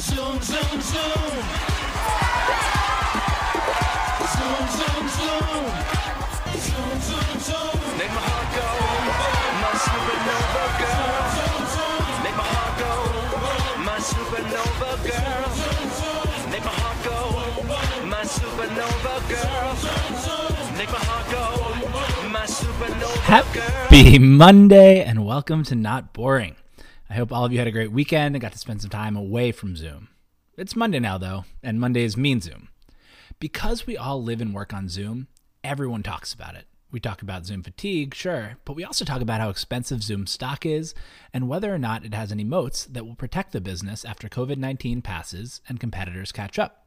Zoom, zoom, zoom. Zoom, zoom, zoom. Zoom, zoom, zoom. Make my heart go. My supernova girl. Make my heart go. My supernova girl. Make my heart go. My supernova girl. Make my heart go. My supernova girl. Happy Monday and welcome to Not Boring. I hope all of you had a great weekend and got to spend some time away from Zoom. It's Monday now, though, and Mondays mean Zoom. Because we all live and work on Zoom, everyone talks about it. We talk about Zoom fatigue, sure, but we also talk about how expensive Zoom stock is and whether or not it has any moats that will protect the business after COVID 19 passes and competitors catch up.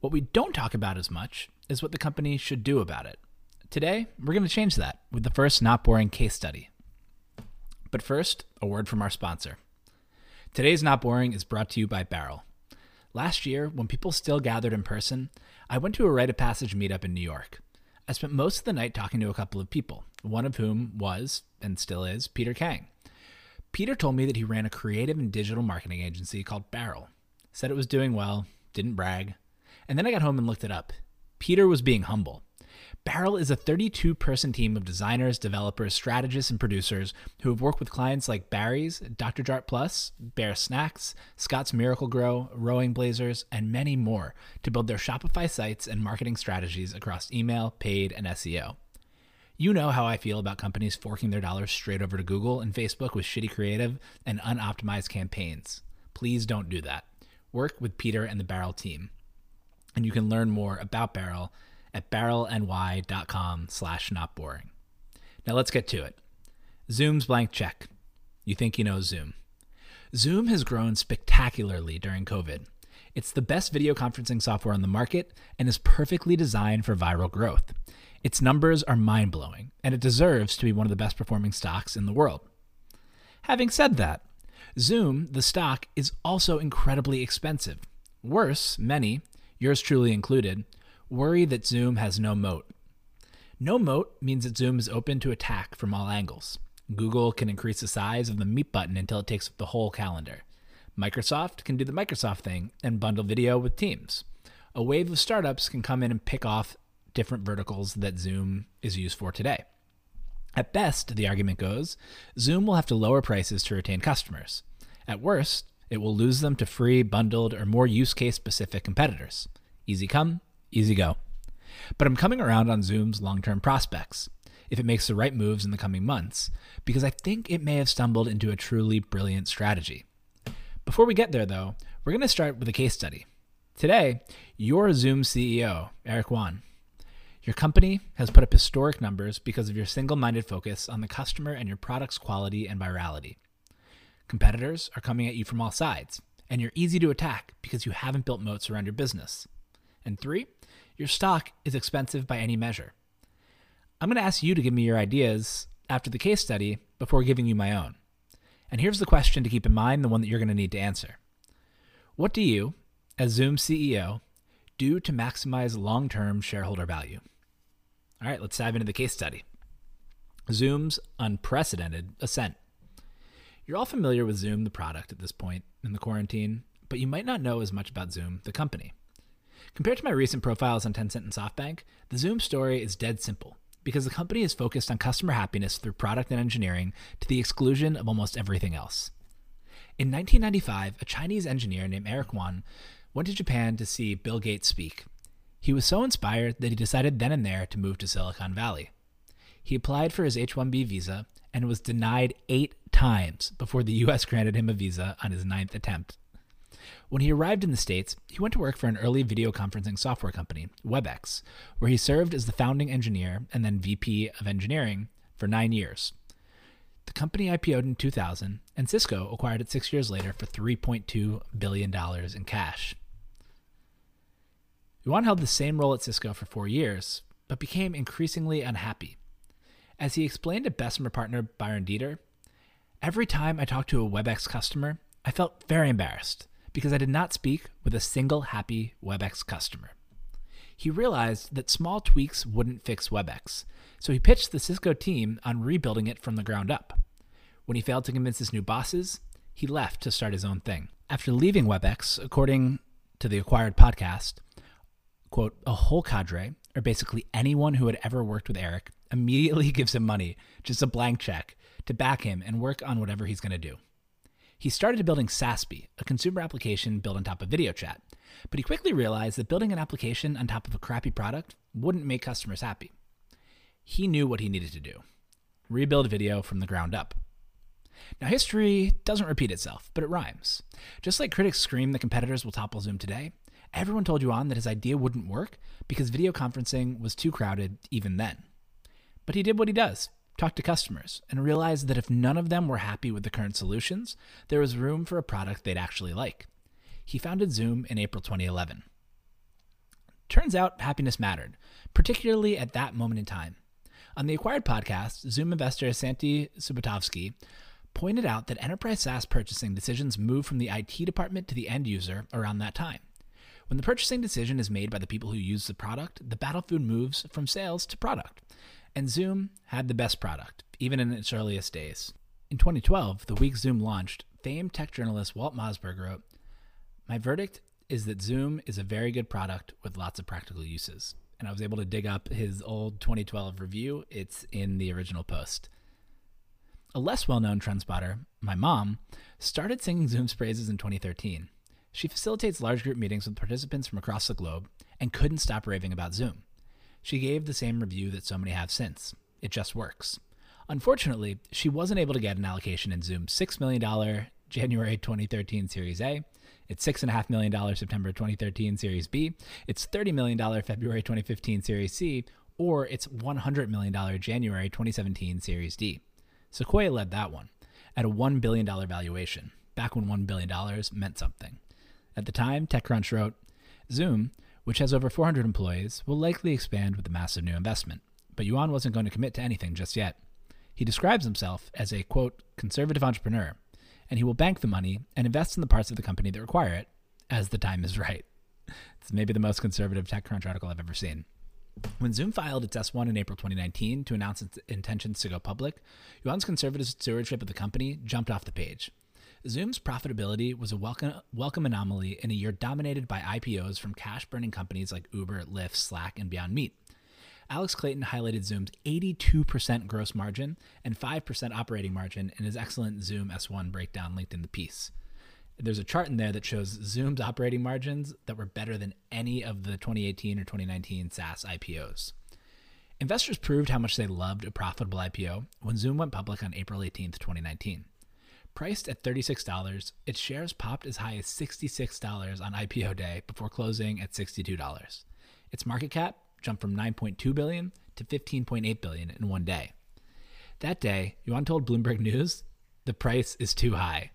What we don't talk about as much is what the company should do about it. Today, we're going to change that with the first Not Boring case study. But first, a word from our sponsor. Today's Not Boring is brought to you by Barrel. Last year, when people still gathered in person, I went to a Write of Passage meetup in New York. I spent most of the night talking to a couple of people, one of whom was, and still is, Peter Kang. Peter told me that he ran a creative and digital marketing agency called Barrel. Said it was doing well, didn't brag. And then I got home and looked it up. Peter was being humble. Barrel is a 32 person team of designers, developers, strategists, and producers who have worked with clients like Barry's, Dr. Jart Plus, Bear Snacks, Scott's Miracle-Gro, Rowing Blazers, and many more to build their Shopify sites and marketing strategies across email, paid, and SEO. You know how I feel about companies forking their dollars straight over to Google and Facebook with shitty creative and unoptimized campaigns. Please don't do that. Work with Peter and the Barrel team. And you can learn more about Barrel at barrelny.com slash not boring. Now let's get to it. Zoom's blank check. You think you know Zoom. Zoom has grown spectacularly during COVID. It's the best video conferencing software on the market and is perfectly designed for viral growth. Its numbers are mind blowing, and it deserves to be one of the best performing stocks in the world. Having said that, Zoom, the stock, is also incredibly expensive. Worse, many, yours truly included, worry that Zoom has no moat. No moat means that Zoom is open to attack from all angles. Google can increase the size of the Meet button until it takes up the whole calendar. Microsoft can do the Microsoft thing and bundle video with Teams. A wave of startups can come in and pick off different verticals that Zoom is used for today. At best, the argument goes, Zoom will have to lower prices to retain customers. At worst, it will lose them to free, bundled, or more use case specific competitors. Easy come, easy go. But I'm coming around on Zoom's long term prospects, if it makes the right moves in the coming months, because I think it may have stumbled into a truly brilliant strategy. Before we get there, though, we're going to start with a case study. Today, your Zoom CEO, Eric Yuan. Your company has put up historic numbers because of your single minded focus on the customer and your product's quality and virality. Competitors are coming at you from all sides, and you're easy to attack because you haven't built moats around your business. And three, your stock is expensive by any measure. I'm going to ask you to give me your ideas after the case study before giving you my own. And here's the question to keep in mind, the one that you're going to need to answer. What do you, as Zoom CEO, do to maximize long term shareholder value? All right, let's dive into the case study. Zoom's unprecedented ascent. You're all familiar with Zoom, the product, at this point in the quarantine, but you might not know as much about Zoom, the company. Compared to my recent profiles on Tencent and SoftBank, the Zoom story is dead simple because the company is focused on customer happiness through product and engineering to the exclusion of almost everything else. In 1995, a Chinese engineer named Eric Yuan went to Japan to see Bill Gates speak. He was so inspired that he decided then and there to move to Silicon Valley. He applied for his H 1B visa and was denied eight times before the US granted him a visa on his ninth attempt. When he arrived in the States, he went to work for an early video conferencing software company, WebEx, where he served as the founding engineer and then VP of engineering for nine years. The company IPO'd in 2000, and Cisco acquired it six years later for $3.2 billion in cash. Yuan held the same role at Cisco for four years, but became increasingly unhappy. As he explained to Bessemer partner Byron Deeter, every time I talked to a WebEx customer, I felt very embarrassed because I did not speak with a single happy WebEx customer. He realized that small tweaks wouldn't fix WebEx, so he pitched the Cisco team on rebuilding it from the ground up. When he failed to convince his new bosses, he left to start his own thing. After leaving WebEx, according to the acquired podcast, quote, a whole cadre, or basically anyone who had ever worked with Eric, immediately gives him money, just a blank check, to back him and work on whatever he's going to do. He started building Saasbee, a consumer application built on top of video chat, but he quickly realized that building an application on top of a crappy product wouldn't make customers happy. He knew what he needed to do rebuild video from the ground up. Now, history doesn't repeat itself, but it rhymes. Just like critics scream that competitors will topple Zoom today, everyone told Yuan that his idea wouldn't work because video conferencing was too crowded even then. But he did what he does talked to customers and realized that if none of them were happy with the current solutions, there was room for a product they'd actually like. He founded Zoom in April 2011. Turns out happiness mattered, particularly at that moment in time. On the acquired podcast, Zoom investor Santi Subotovsky pointed out that enterprise SaaS purchasing decisions move from the IT department to the end user around that time. When the purchasing decision is made by the people who use the product, the battlefield moves from sales to product. And Zoom had the best product, even in its earliest days. In 2012, the week Zoom launched, famed tech journalist Walt Mossberg wrote, My verdict is that Zoom is a very good product with lots of practical uses. And I was able to dig up his old 2012 review. It's in the original post. A less well known trend spotter, my mom, started singing Zoom's praises in 2013. She facilitates large group meetings with participants from across the globe and couldn't stop raving about Zoom. She gave the same review that so many have since it just works. Unfortunately, she wasn't able to get an allocation in Zoom's $6 million January 2013 Series A, its $6.5 million September 2013 Series B, its $30 million February 2015 Series C, or its $100 million January 2017 Series D. Sequoia led that one at a $1 billion valuation, back when $1 billion meant something. At the time, TechCrunch wrote Zoom, which has over 400 employees, will likely expand with the massive new investment. But Yuan wasn't going to commit to anything just yet. He describes himself as a, quote, conservative entrepreneur, and he will bank the money and invest in the parts of the company that require it as the time is right. It's maybe the most conservative TechCrunch article I've ever seen. When Zoom filed its S1 in April 2019 to announce its intentions to go public, Yuan's conservative stewardship of the company jumped off the page. Zoom's profitability was a welcome, welcome anomaly in a year dominated by IPOs from cash burning companies like Uber, Lyft, Slack, and Beyond Meat. Alex Clayton highlighted Zoom's 82% gross margin and 5% operating margin in his excellent Zoom S1 breakdown linked in the piece there's a chart in there that shows Zoom's operating margins that were better than any of the 2018 or 2019 SaaS IPOs. Investors proved how much they loved a profitable IPO when Zoom went public on April 18, 2019. Priced at $36, its shares popped as high as $66 on IPO day before closing at $62. Its market cap jumped from 9.2 billion to 15.8 billion in one day. That day, Yuan told Bloomberg News, "The price is too high."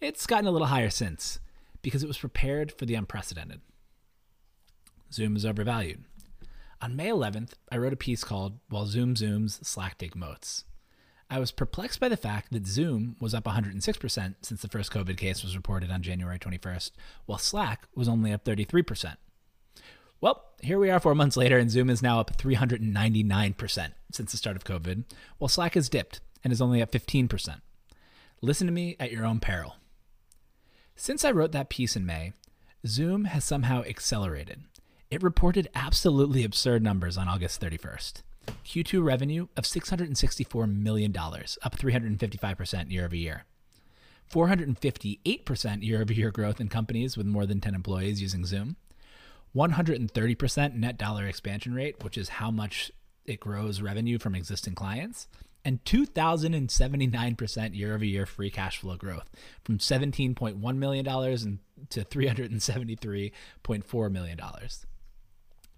It's gotten a little higher since because it was prepared for the unprecedented. Zoom is overvalued. On May 11th, I wrote a piece called While Zoom Zooms, Slack Take Moats. I was perplexed by the fact that Zoom was up 106% since the first COVID case was reported on January 21st, while Slack was only up 33%. Well, here we are four months later, and Zoom is now up 399% since the start of COVID, while Slack has dipped and is only at 15%. Listen to me at your own peril. Since I wrote that piece in May, Zoom has somehow accelerated. It reported absolutely absurd numbers on August 31st. Q2 revenue of $664 million, up 355% year over year. 458% year over year growth in companies with more than 10 employees using Zoom. 130% net dollar expansion rate, which is how much it grows revenue from existing clients and 2,079% year over year free cash flow growth from $17.1 million to $373.4 million.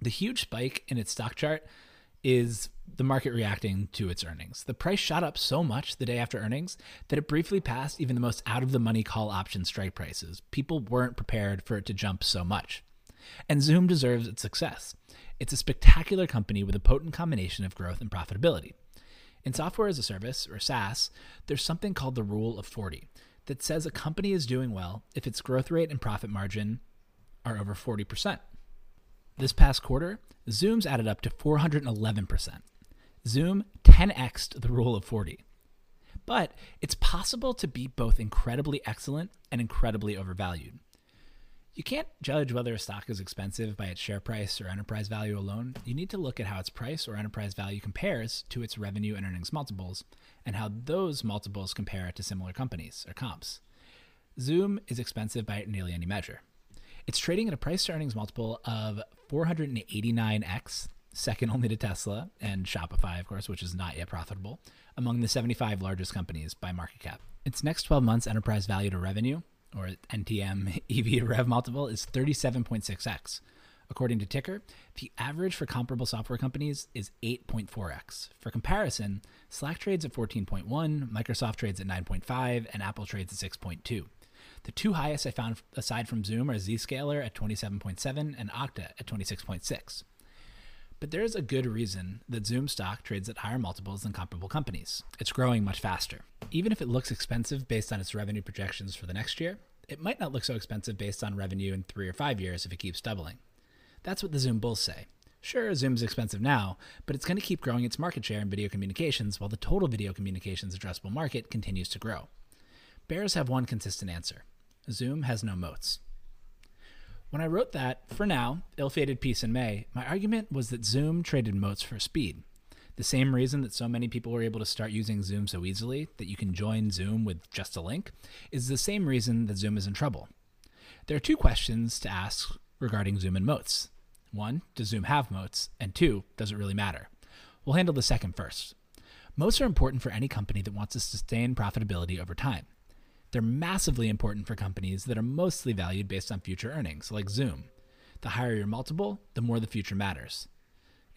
The huge spike in its stock chart is the market reacting to its earnings. The price shot up so much the day after earnings that it briefly passed even the most out of the money call option strike prices. People weren't prepared for it to jump so much. And Zoom deserves its success. It's a spectacular company with a potent combination of growth and profitability. In software as a service, or SaaS, there's something called the rule of 40 that says a company is doing well if its growth rate and profit margin are over 40%. This past quarter, Zoom's added up to 411%. Zoom 10xed the rule of 40. But it's possible to be both incredibly excellent and incredibly overvalued. You can't judge whether a stock is expensive by its share price or enterprise value alone. You need to look at how its price or enterprise value compares to its revenue and earnings multiples, and how those multiples compare to similar companies or comps. Zoom is expensive by nearly any measure. It's trading at a price to earnings multiple of 489x, second only to Tesla and Shopify, of course, which is not yet profitable, among the 75 largest companies by market cap. Its next 12 months enterprise value to revenue or NTM EV rev multiple is 37.6x. According to Ticker, the average for comparable software companies is 8.4x. For comparison, Slack trades at 14.1, Microsoft trades at 9.5, and Apple trades at 6.2. The two highest I found aside from Zoom are Zscaler at 27.7 and Okta at 26.6. But there is a good reason that Zoom stock trades at higher multiples than comparable companies. It's growing much faster. Even if it looks expensive based on its revenue projections for the next year, it might not look so expensive based on revenue in three or five years if it keeps doubling. That's what the Zoom bulls say. Sure, Zoom's expensive now, but it's going to keep growing its market share in video communications while the total video communications addressable market continues to grow. Bears have one consistent answer Zoom has no moats. When I wrote that, for now, ill fated piece in May, my argument was that Zoom traded moats for speed. The same reason that so many people were able to start using Zoom so easily, that you can join Zoom with just a link, is the same reason that Zoom is in trouble. There are two questions to ask regarding Zoom and moats. One, does Zoom have moats? And two, does it really matter? We'll handle the second first. Moats are important for any company that wants to sustain profitability over time. They're massively important for companies that are mostly valued based on future earnings, like Zoom. The higher your multiple, the more the future matters.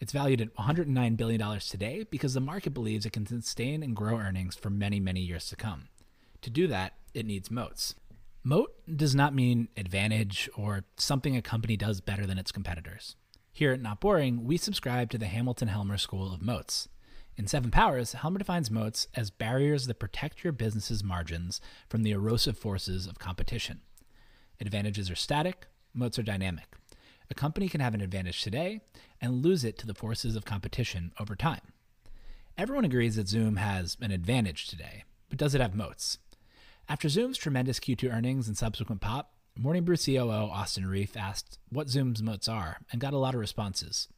It's valued at $109 billion today because the market believes it can sustain and grow earnings for many, many years to come. To do that, it needs moats. Moat does not mean advantage or something a company does better than its competitors. Here at Not Boring, we subscribe to the Hamilton Helmer School of Moats. In Seven Powers, Helmer defines moats as barriers that protect your business's margins from the erosive forces of competition. Advantages are static, moats are dynamic. A company can have an advantage today and lose it to the forces of competition over time. Everyone agrees that Zoom has an advantage today, but does it have moats? After Zoom's tremendous Q2 earnings and subsequent pop, Morning Brew COO Austin Rief asked what Zoom's moats are and got a lot of responses.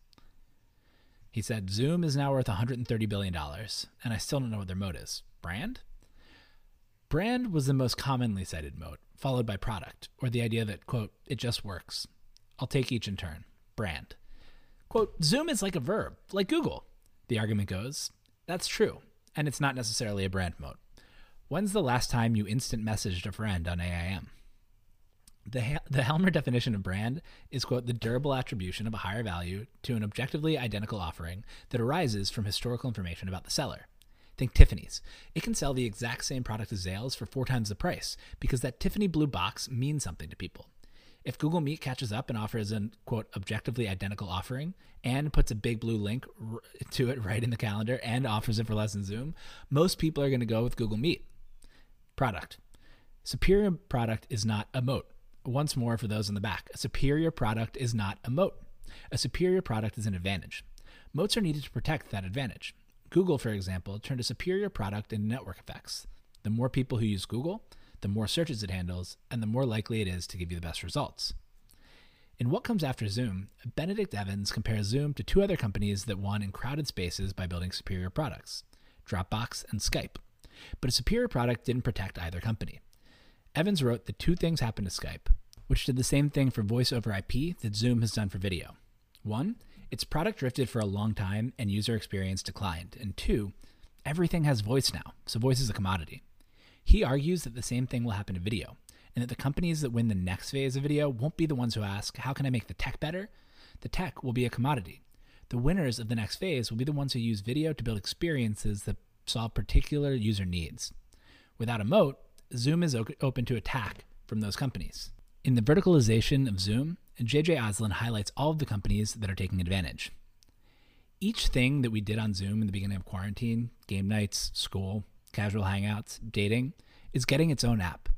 He said Zoom is now worth $130 billion, and I still don't know what their moat is. Brand? Brand was the most commonly cited moat, followed by product, or the idea that, quote, it just works. I'll take each in turn. Brand. Quote, Zoom is like a verb, like Google. The argument goes, that's true, and it's not necessarily a brand moat. When's the last time you instant messaged a friend on AIM? The, the Helmer definition of brand is, quote, the durable attribution of a higher value to an objectively identical offering that arises from historical information about the seller. Think Tiffany's. It can sell the exact same product as Zales for four times the price because that Tiffany blue box means something to people. If Google Meet catches up and offers an, quote, objectively identical offering and puts a big blue link r- to it right in the calendar and offers it for less than Zoom, most people are going to go with Google Meet. Product. Superior product is not a moat once more for those in the back, a superior product is not a moat. A superior product is an advantage. Moats are needed to protect that advantage. Google, for example, turned a superior product into network effects. The more people who use Google, the more searches it handles, and the more likely it is to give you the best results. In What Comes After Zoom, Benedict Evans compares Zoom to two other companies that won in crowded spaces by building superior products Dropbox and Skype. But a superior product didn't protect either company. Evans wrote that two things happened to Skype, which did the same thing for voice over IP that Zoom has done for video. One, its product drifted for a long time and user experience declined. And two, everything has voice now, so voice is a commodity. He argues that the same thing will happen to video, and that the companies that win the next phase of video won't be the ones who ask, How can I make the tech better? The tech will be a commodity. The winners of the next phase will be the ones who use video to build experiences that solve particular user needs. Without a moat, Zoom is open to attack from those companies. In the verticalization of Zoom, JJ Oslin highlights all of the companies that are taking advantage. Each thing that we did on Zoom in the beginning of quarantine game nights, school, casual hangouts, dating is getting its own app.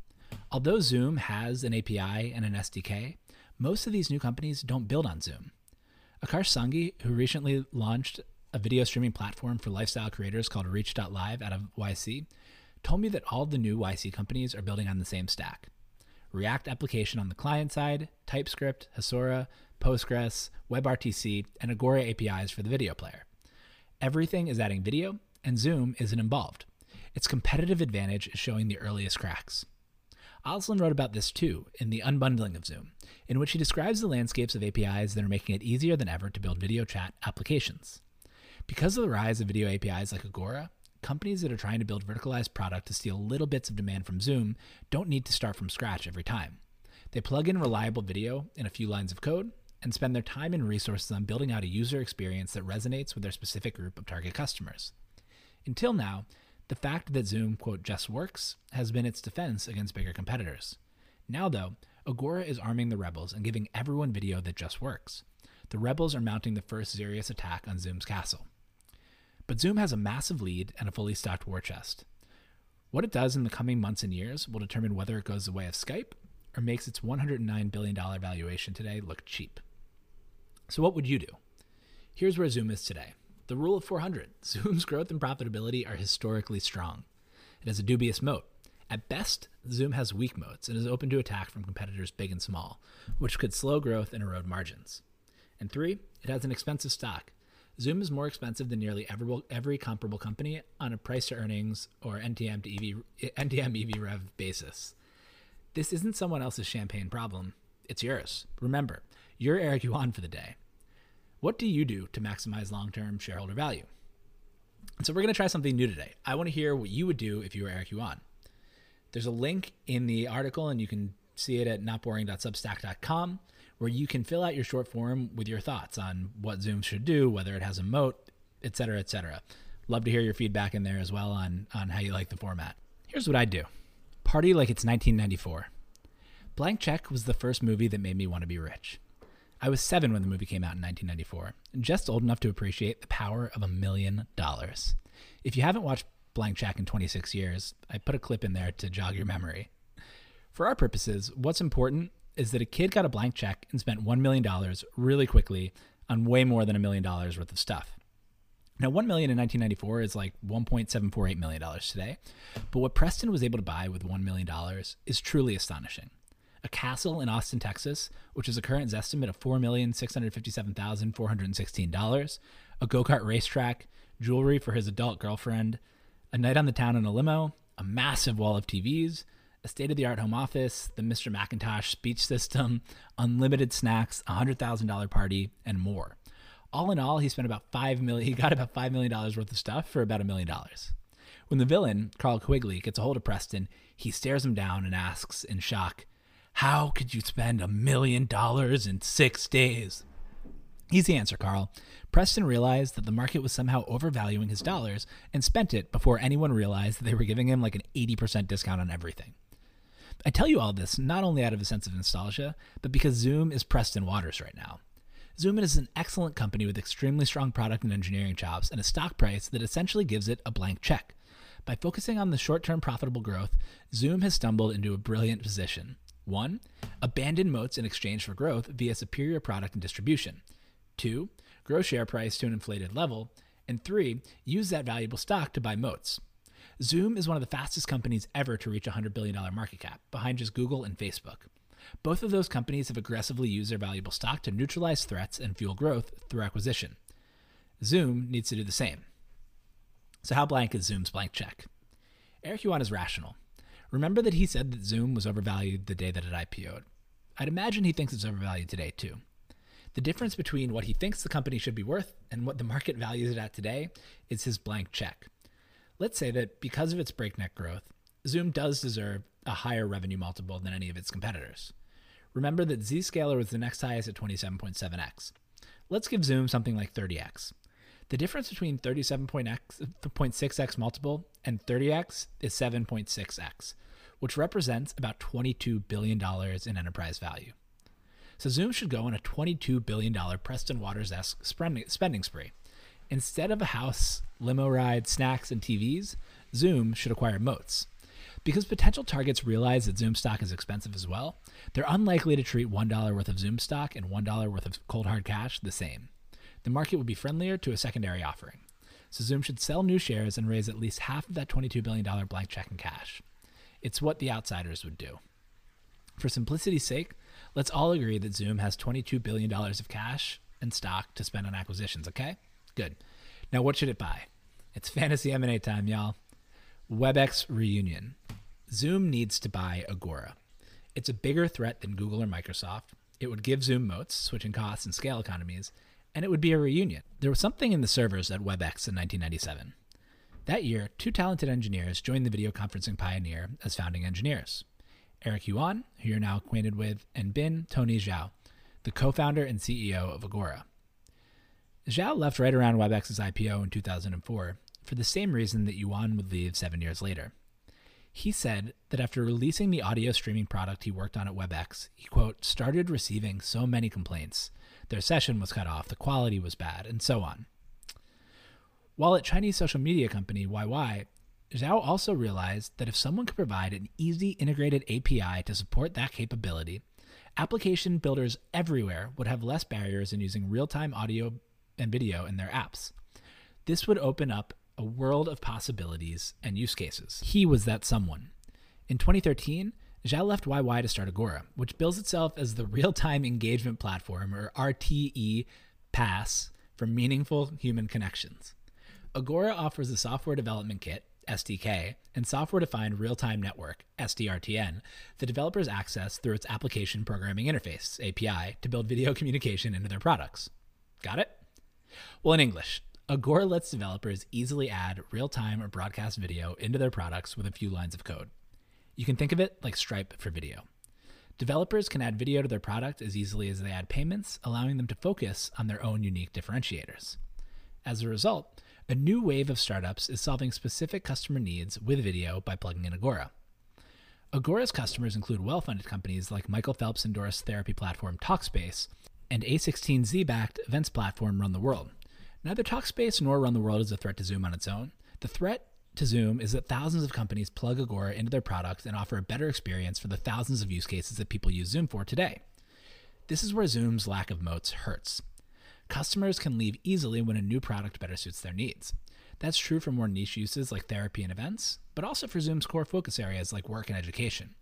Although Zoom has an API and an SDK, most of these new companies don't build on Zoom. Akash Sanghi, who recently launched a video streaming platform for lifestyle creators called Reach.live out of YC, told me that all the new YC companies are building on the same stack. React application on the client side, TypeScript, Hasura, Postgres, WebRTC, and Agora APIs for the video player. Everything is adding video, and Zoom isn't involved. Its competitive advantage is showing the earliest cracks. Osland wrote about this too in The Unbundling of Zoom, in which he describes the landscapes of APIs that are making it easier than ever to build video chat applications. Because of the rise of video APIs like Agora, companies that are trying to build verticalized product to steal little bits of demand from Zoom don't need to start from scratch every time. They plug in reliable video in a few lines of code and spend their time and resources on building out a user experience that resonates with their specific group of target customers. Until now, the fact that Zoom, quote, just works has been its defense against bigger competitors. Now, though, Agora is arming the rebels and giving everyone video that just works. The rebels are mounting the first serious attack on Zoom's castle. But Zoom has a massive lead and a fully stocked war chest. What it does in the coming months and years will determine whether it goes the way of Skype or makes its $109 billion valuation today look cheap. So, what would you do? Here's where Zoom is today. The rule of 400 Zoom's growth and profitability are historically strong. It has a dubious moat. At best, Zoom has weak moats and is open to attack from competitors big and small, which could slow growth and erode margins. And three, it has an expensive stock. Zoom is more expensive than nearly every, every comparable company on a price to earnings or NTM to EV, NTM EV rev basis. This isn't someone else's champagne problem, it's yours. Remember, you're Eric Yuan for the day. What do you do to maximize long term shareholder value? So we're going to try something new today. I want to hear what you would do if you were Eric Yuan. There's a link in the article, and you can see it at notboring.substack.com, where you can fill out your short form with your thoughts on what Zoom should do, whether it has a moat, et cetera, et cetera. Love to hear your feedback in there as well on, on how you like the format. Here's what I'd do Party like it's 1994. Blank Check was the first movie that made me want to be rich. I was seven when the movie came out in 1994, just old enough to appreciate the power of a million dollars. If you haven't watched Blank Check in 26 years, I put a clip in there to jog your memory. For our purposes, what's important is that a kid got a blank check and spent $1 million really quickly on way more than a million dollars worth of stuff. Now, 1 million in 1994 is like $1.748 million today, but what Preston was able to buy with $1 million is truly astonishing a castle in Austin, Texas, which is a current estimate of $4,657,416, a go kart racetrack, jewelry for his adult girlfriend, a night on the town in a limo, a massive wall of TVs, a state of the art home office, the Mr. Macintosh speech system, unlimited snacks, a $100,000 party, and more. All in all, he spent about 5 million, he got about $5 million worth of stuff for about a million dollars. When the villain, Carl Quigley, gets a hold of Preston, he stares him down and asks in shock, how could you spend a million dollars in six days? Easy answer, Carl. Preston realized that the market was somehow overvaluing his dollars and spent it before anyone realized that they were giving him like an 80% discount on everything. I tell you all this not only out of a sense of nostalgia, but because Zoom is Preston Waters right now. Zoom is an excellent company with extremely strong product and engineering chops and a stock price that essentially gives it a blank check. By focusing on the short term profitable growth, Zoom has stumbled into a brilliant position. One, abandon moats in exchange for growth via superior product and distribution. Two, grow share price to an inflated level. And three, use that valuable stock to buy moats. Zoom is one of the fastest companies ever to reach a $100 billion market cap, behind just Google and Facebook. Both of those companies have aggressively used their valuable stock to neutralize threats and fuel growth through acquisition. Zoom needs to do the same. So, how blank is Zoom's blank check? Eric Yuan is rational. Remember that he said that Zoom was overvalued the day that it IPO'd. I'd imagine he thinks it's overvalued today, too. The difference between what he thinks the company should be worth and what the market values it at today is his blank check. Let's say that because of its breakneck growth, Zoom does deserve a higher revenue multiple than any of its competitors. Remember that Zscaler was the next highest at 27.7x. Let's give Zoom something like 30x. The difference between 37.6x multiple and 30x is 7.6x, which represents about $22 billion in enterprise value. So Zoom should go on a $22 billion Preston Waters esque spending spree. Instead of a house, limo ride, snacks, and TVs, Zoom should acquire moats. Because potential targets realize that Zoom stock is expensive as well, they're unlikely to treat $1 worth of Zoom stock and $1 worth of cold hard cash the same the market would be friendlier to a secondary offering. so Zoom should sell new shares and raise at least half of that $22 billion blank check in cash. It's what the outsiders would do. For simplicity's sake, let's all agree that Zoom has $22 billion of cash and stock to spend on acquisitions, okay? Good. Now, what should it buy? It's fantasy M&A time, y'all. WebEx reunion. Zoom needs to buy Agora. It's a bigger threat than Google or Microsoft. It would give Zoom moats, switching costs and scale economies, and it would be a reunion. There was something in the servers at WebEx in 1997. That year, two talented engineers joined the video conferencing pioneer as founding engineers. Eric Yuan, who you're now acquainted with, and Bin Tony Zhao, the co-founder and CEO of Agora. Zhao left right around WebEx's IPO in 2004 for the same reason that Yuan would leave seven years later. He said that after releasing the audio streaming product he worked on at WebEx, he, quote, started receiving so many complaints. Their session was cut off, the quality was bad, and so on. While at Chinese social media company YY, Zhao also realized that if someone could provide an easy integrated API to support that capability, application builders everywhere would have less barriers in using real time audio and video in their apps. This would open up a world of possibilities and use cases. He was that someone. In 2013, Zhao left YY to start Agora, which bills itself as the real time engagement platform, or RTE PaaS, for meaningful human connections. Agora offers a software development kit, SDK, and software defined real time network, SDRTN, that developers access through its application programming interface, API, to build video communication into their products. Got it? Well, in English, Agora lets developers easily add real time or broadcast video into their products with a few lines of code. You can think of it like Stripe for video. Developers can add video to their product as easily as they add payments, allowing them to focus on their own unique differentiators. As a result, a new wave of startups is solving specific customer needs with video by plugging in Agora. Agora's customers include well funded companies like Michael Phelps endorsed therapy platform Talkspace and A16Z backed events platform Run the World. Neither Talkspace nor Run the World is a threat to Zoom on its own. The threat to Zoom is that thousands of companies plug Agora into their products and offer a better experience for the thousands of use cases that people use Zoom for today. This is where Zoom's lack of moats hurts. Customers can leave easily when a new product better suits their needs. That's true for more niche uses like therapy and events, but also for Zoom's core focus areas like work and education.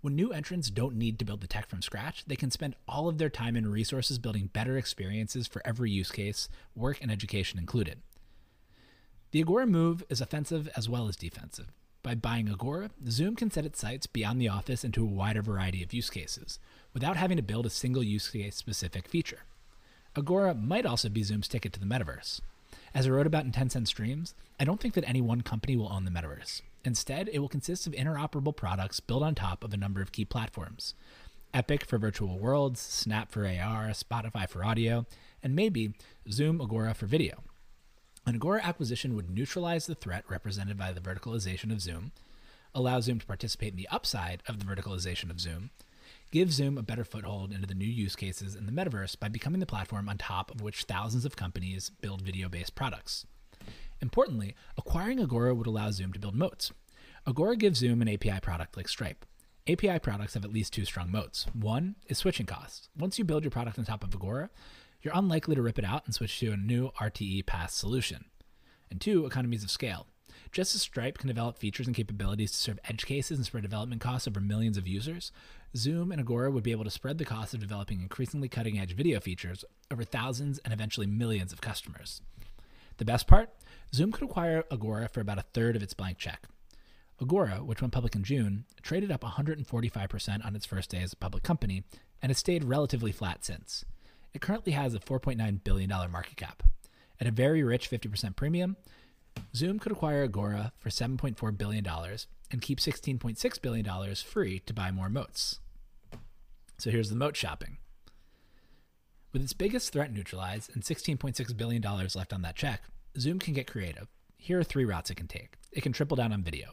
When new entrants don't need to build the tech from scratch, they can spend all of their time and resources building better experiences for every use case, work and education included. The Agora move is offensive as well as defensive. By buying Agora, Zoom can set its sights beyond the office into a wider variety of use cases, without having to build a single use case specific feature. Agora might also be Zoom's ticket to the metaverse. As I wrote about in Tencent Streams, I don't think that any one company will own the metaverse. Instead, it will consist of interoperable products built on top of a number of key platforms Epic for virtual worlds, Snap for AR, Spotify for audio, and maybe Zoom Agora for video. An Agora acquisition would neutralize the threat represented by the verticalization of Zoom, allow Zoom to participate in the upside of the verticalization of Zoom, give Zoom a better foothold into the new use cases in the metaverse by becoming the platform on top of which thousands of companies build video based products. Importantly, acquiring Agora would allow Zoom to build moats. Agora gives Zoom an API product like Stripe. API products have at least two strong moats. One is switching costs. Once you build your product on top of Agora, you're unlikely to rip it out and switch to a new RTE PaaS solution. And two, economies of scale. Just as Stripe can develop features and capabilities to serve edge cases and spread development costs over millions of users, Zoom and Agora would be able to spread the cost of developing increasingly cutting edge video features over thousands and eventually millions of customers. The best part? Zoom could acquire Agora for about a third of its blank check. Agora, which went public in June, traded up 145% on its first day as a public company and has stayed relatively flat since. It currently has a $4.9 billion market cap. At a very rich 50% premium, Zoom could acquire Agora for $7.4 billion and keep $16.6 billion free to buy more moats. So here's the moat shopping. With its biggest threat neutralized and $16.6 billion left on that check, Zoom can get creative. Here are three routes it can take. It can triple down on video.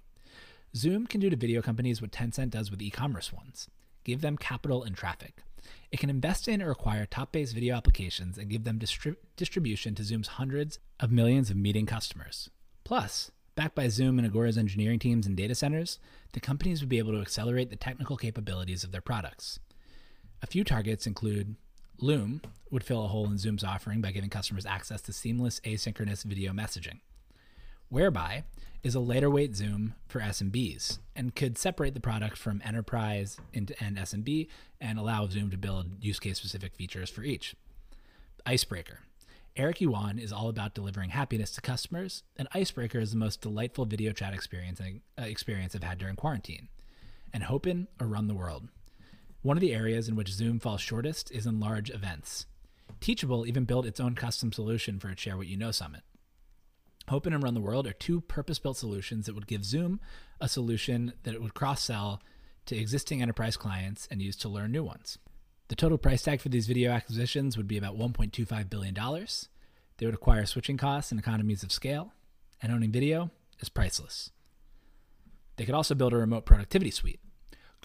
Zoom can do to video companies what Tencent does with e commerce ones give them capital and traffic. It can invest in or acquire top based video applications and give them distri- distribution to Zoom's hundreds of millions of meeting customers. Plus, backed by Zoom and Agora's engineering teams and data centers, the companies would be able to accelerate the technical capabilities of their products. A few targets include Loom, would fill a hole in Zoom's offering by giving customers access to seamless asynchronous video messaging. Whereby is a lighter weight Zoom for SMBs and could separate the product from enterprise into and SMB and allow Zoom to build use case specific features for each. Icebreaker. Eric Yuan is all about delivering happiness to customers, and Icebreaker is the most delightful video chat experience, uh, experience I've had during quarantine. And Hopin or Run the World. One of the areas in which Zoom falls shortest is in large events. Teachable even built its own custom solution for a Share What You Know summit. Hopin and Run the World are two purpose built solutions that would give Zoom a solution that it would cross sell to existing enterprise clients and use to learn new ones. The total price tag for these video acquisitions would be about $1.25 billion. They would acquire switching costs and economies of scale, and owning video is priceless. They could also build a remote productivity suite.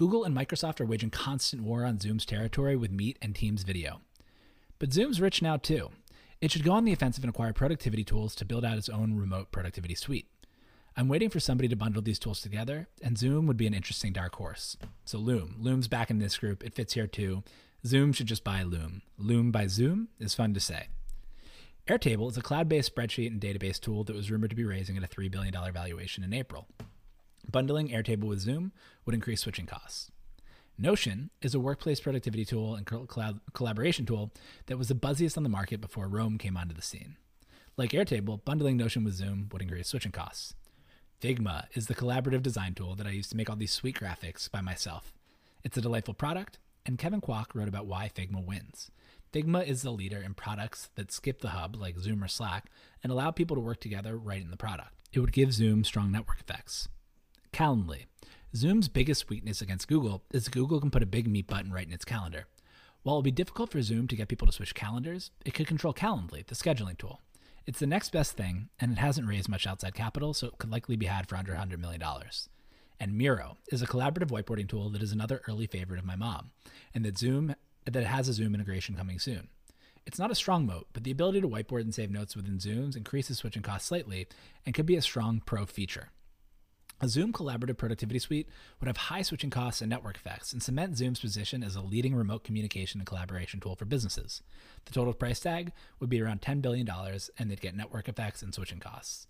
Google and Microsoft are waging constant war on Zoom's territory with Meet and Teams video. But Zoom's rich now too. It should go on the offensive and acquire productivity tools to build out its own remote productivity suite. I'm waiting for somebody to bundle these tools together, and Zoom would be an interesting dark horse. So Loom. Loom's back in this group. It fits here too. Zoom should just buy Loom. Loom by Zoom is fun to say. Airtable is a cloud based spreadsheet and database tool that was rumored to be raising at a $3 billion valuation in April. Bundling Airtable with Zoom would increase switching costs. Notion is a workplace productivity tool and cloud collaboration tool that was the buzziest on the market before Roam came onto the scene. Like Airtable, bundling Notion with Zoom would increase switching costs. Figma is the collaborative design tool that I use to make all these sweet graphics by myself. It's a delightful product, and Kevin Kwok wrote about why Figma wins. Figma is the leader in products that skip the hub, like Zoom or Slack, and allow people to work together right in the product. It would give Zoom strong network effects. Calendly. Zoom's biggest weakness against Google is that Google can put a big meet button right in its calendar. While it will be difficult for Zoom to get people to switch calendars, it could control Calendly, the scheduling tool. It's the next best thing, and it hasn't raised much outside capital, so it could likely be had for under $100 million. And Miro is a collaborative whiteboarding tool that is another early favorite of my mom, and that Zoom that has a Zoom integration coming soon. It's not a strong moat, but the ability to whiteboard and save notes within Zooms increases switching costs slightly and could be a strong pro feature. A Zoom collaborative productivity suite would have high switching costs and network effects and cement Zoom's position as a leading remote communication and collaboration tool for businesses. The total price tag would be around $10 billion, and they'd get network effects and switching costs.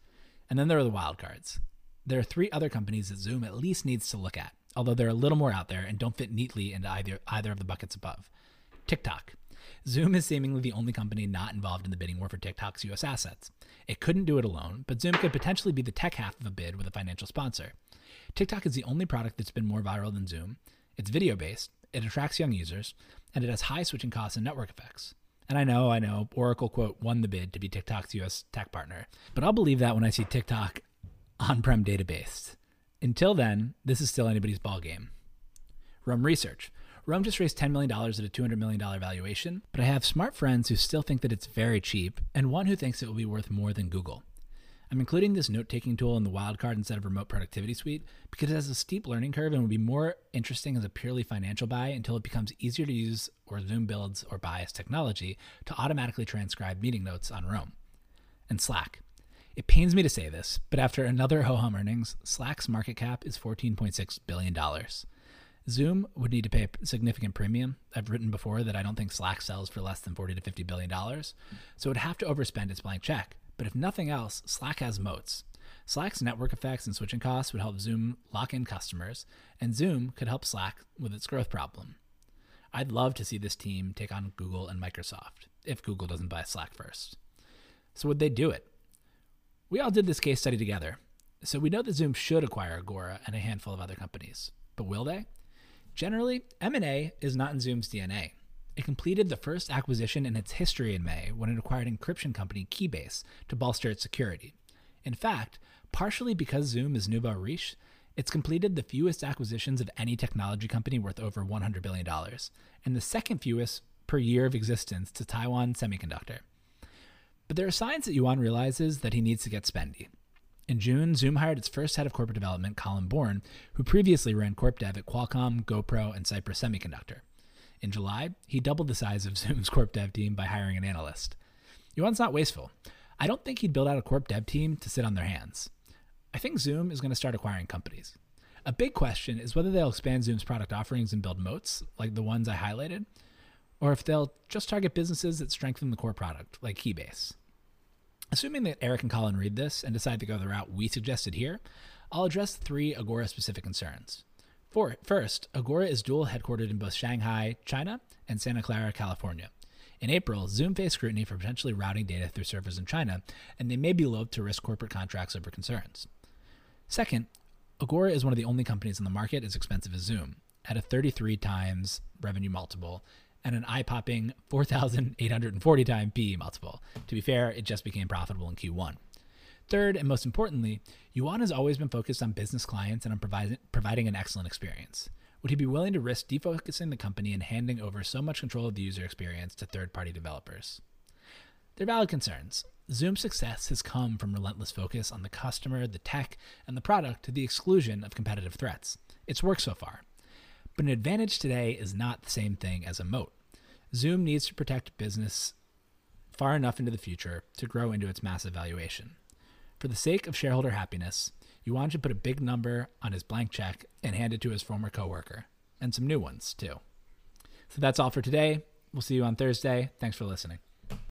And then there are the wildcards. There are three other companies that Zoom at least needs to look at, although they're a little more out there and don't fit neatly into either, either of the buckets above. TikTok. Zoom is seemingly the only company not involved in the bidding war for TikTok's US assets. It couldn't do it alone, but Zoom could potentially be the tech half of a bid with a financial sponsor. TikTok is the only product that's been more viral than Zoom. It's video based, it attracts young users, and it has high switching costs and network effects. And I know, I know, Oracle, quote, won the bid to be TikTok's US tech partner, but I'll believe that when I see TikTok on prem database. Until then, this is still anybody's ballgame. Roam Research. Roam just raised $10 million at a $200 million valuation, but I have smart friends who still think that it's very cheap, and one who thinks it will be worth more than Google. I'm including this note taking tool in the wildcard instead of remote productivity suite because it has a steep learning curve and will be more interesting as a purely financial buy until it becomes easier to use or Zoom builds or buys technology to automatically transcribe meeting notes on Roam. And Slack. It pains me to say this, but after another ho hum earnings, Slack's market cap is $14.6 billion. Zoom would need to pay a significant premium. I've written before that I don't think Slack sells for less than 40 to 50 billion dollars, so it would have to overspend its blank check. But if nothing else, Slack has moats. Slack's network effects and switching costs would help Zoom lock in customers, and Zoom could help Slack with its growth problem. I'd love to see this team take on Google and Microsoft if Google doesn't buy Slack first. So would they do it? We all did this case study together, so we know that Zoom should acquire Agora and a handful of other companies. But will they? Generally, M&A is not in Zoom's DNA. It completed the first acquisition in its history in May when it acquired encryption company Keybase to bolster its security. In fact, partially because Zoom is nouveau riche, it's completed the fewest acquisitions of any technology company worth over $100 billion, and the second fewest per year of existence to Taiwan Semiconductor. But there are signs that Yuan realizes that he needs to get spendy. In June, Zoom hired its first head of corporate development, Colin Born, who previously ran corp dev at Qualcomm, GoPro, and Cypress Semiconductor. In July, he doubled the size of Zoom's corp dev team by hiring an analyst. Yuan's not wasteful. I don't think he'd build out a corp dev team to sit on their hands. I think Zoom is going to start acquiring companies. A big question is whether they'll expand Zoom's product offerings and build moats, like the ones I highlighted, or if they'll just target businesses that strengthen the core product, like Keybase. Assuming that Eric and Colin read this and decide to go the route we suggested here, I'll address three Agora specific concerns. For, first, Agora is dual headquartered in both Shanghai, China, and Santa Clara, California. In April, Zoom faced scrutiny for potentially routing data through servers in China, and they may be loath to risk corporate contracts over concerns. Second, Agora is one of the only companies in the market as expensive as Zoom, at a 33 times revenue multiple and an eye popping 4,840 time PE multiple. To be fair, it just became profitable in Q1. Third, and most importantly, Yuan has always been focused on business clients and on providing, an excellent experience. Would he be willing to risk defocusing the company and handing over so much control of the user experience to third party developers? They're valid concerns. Zoom's success has come from relentless focus on the customer, the tech, and the product to the exclusion of competitive threats. It's worked so far. But an advantage today is not the same thing as a moat. Zoom needs to protect business far enough into the future to grow into its massive valuation. For the sake of shareholder happiness, Yuan should put a big number on his blank check and hand it to his former coworker, and some new ones, too. So that's all for today. We'll see you on Thursday. Thanks for listening.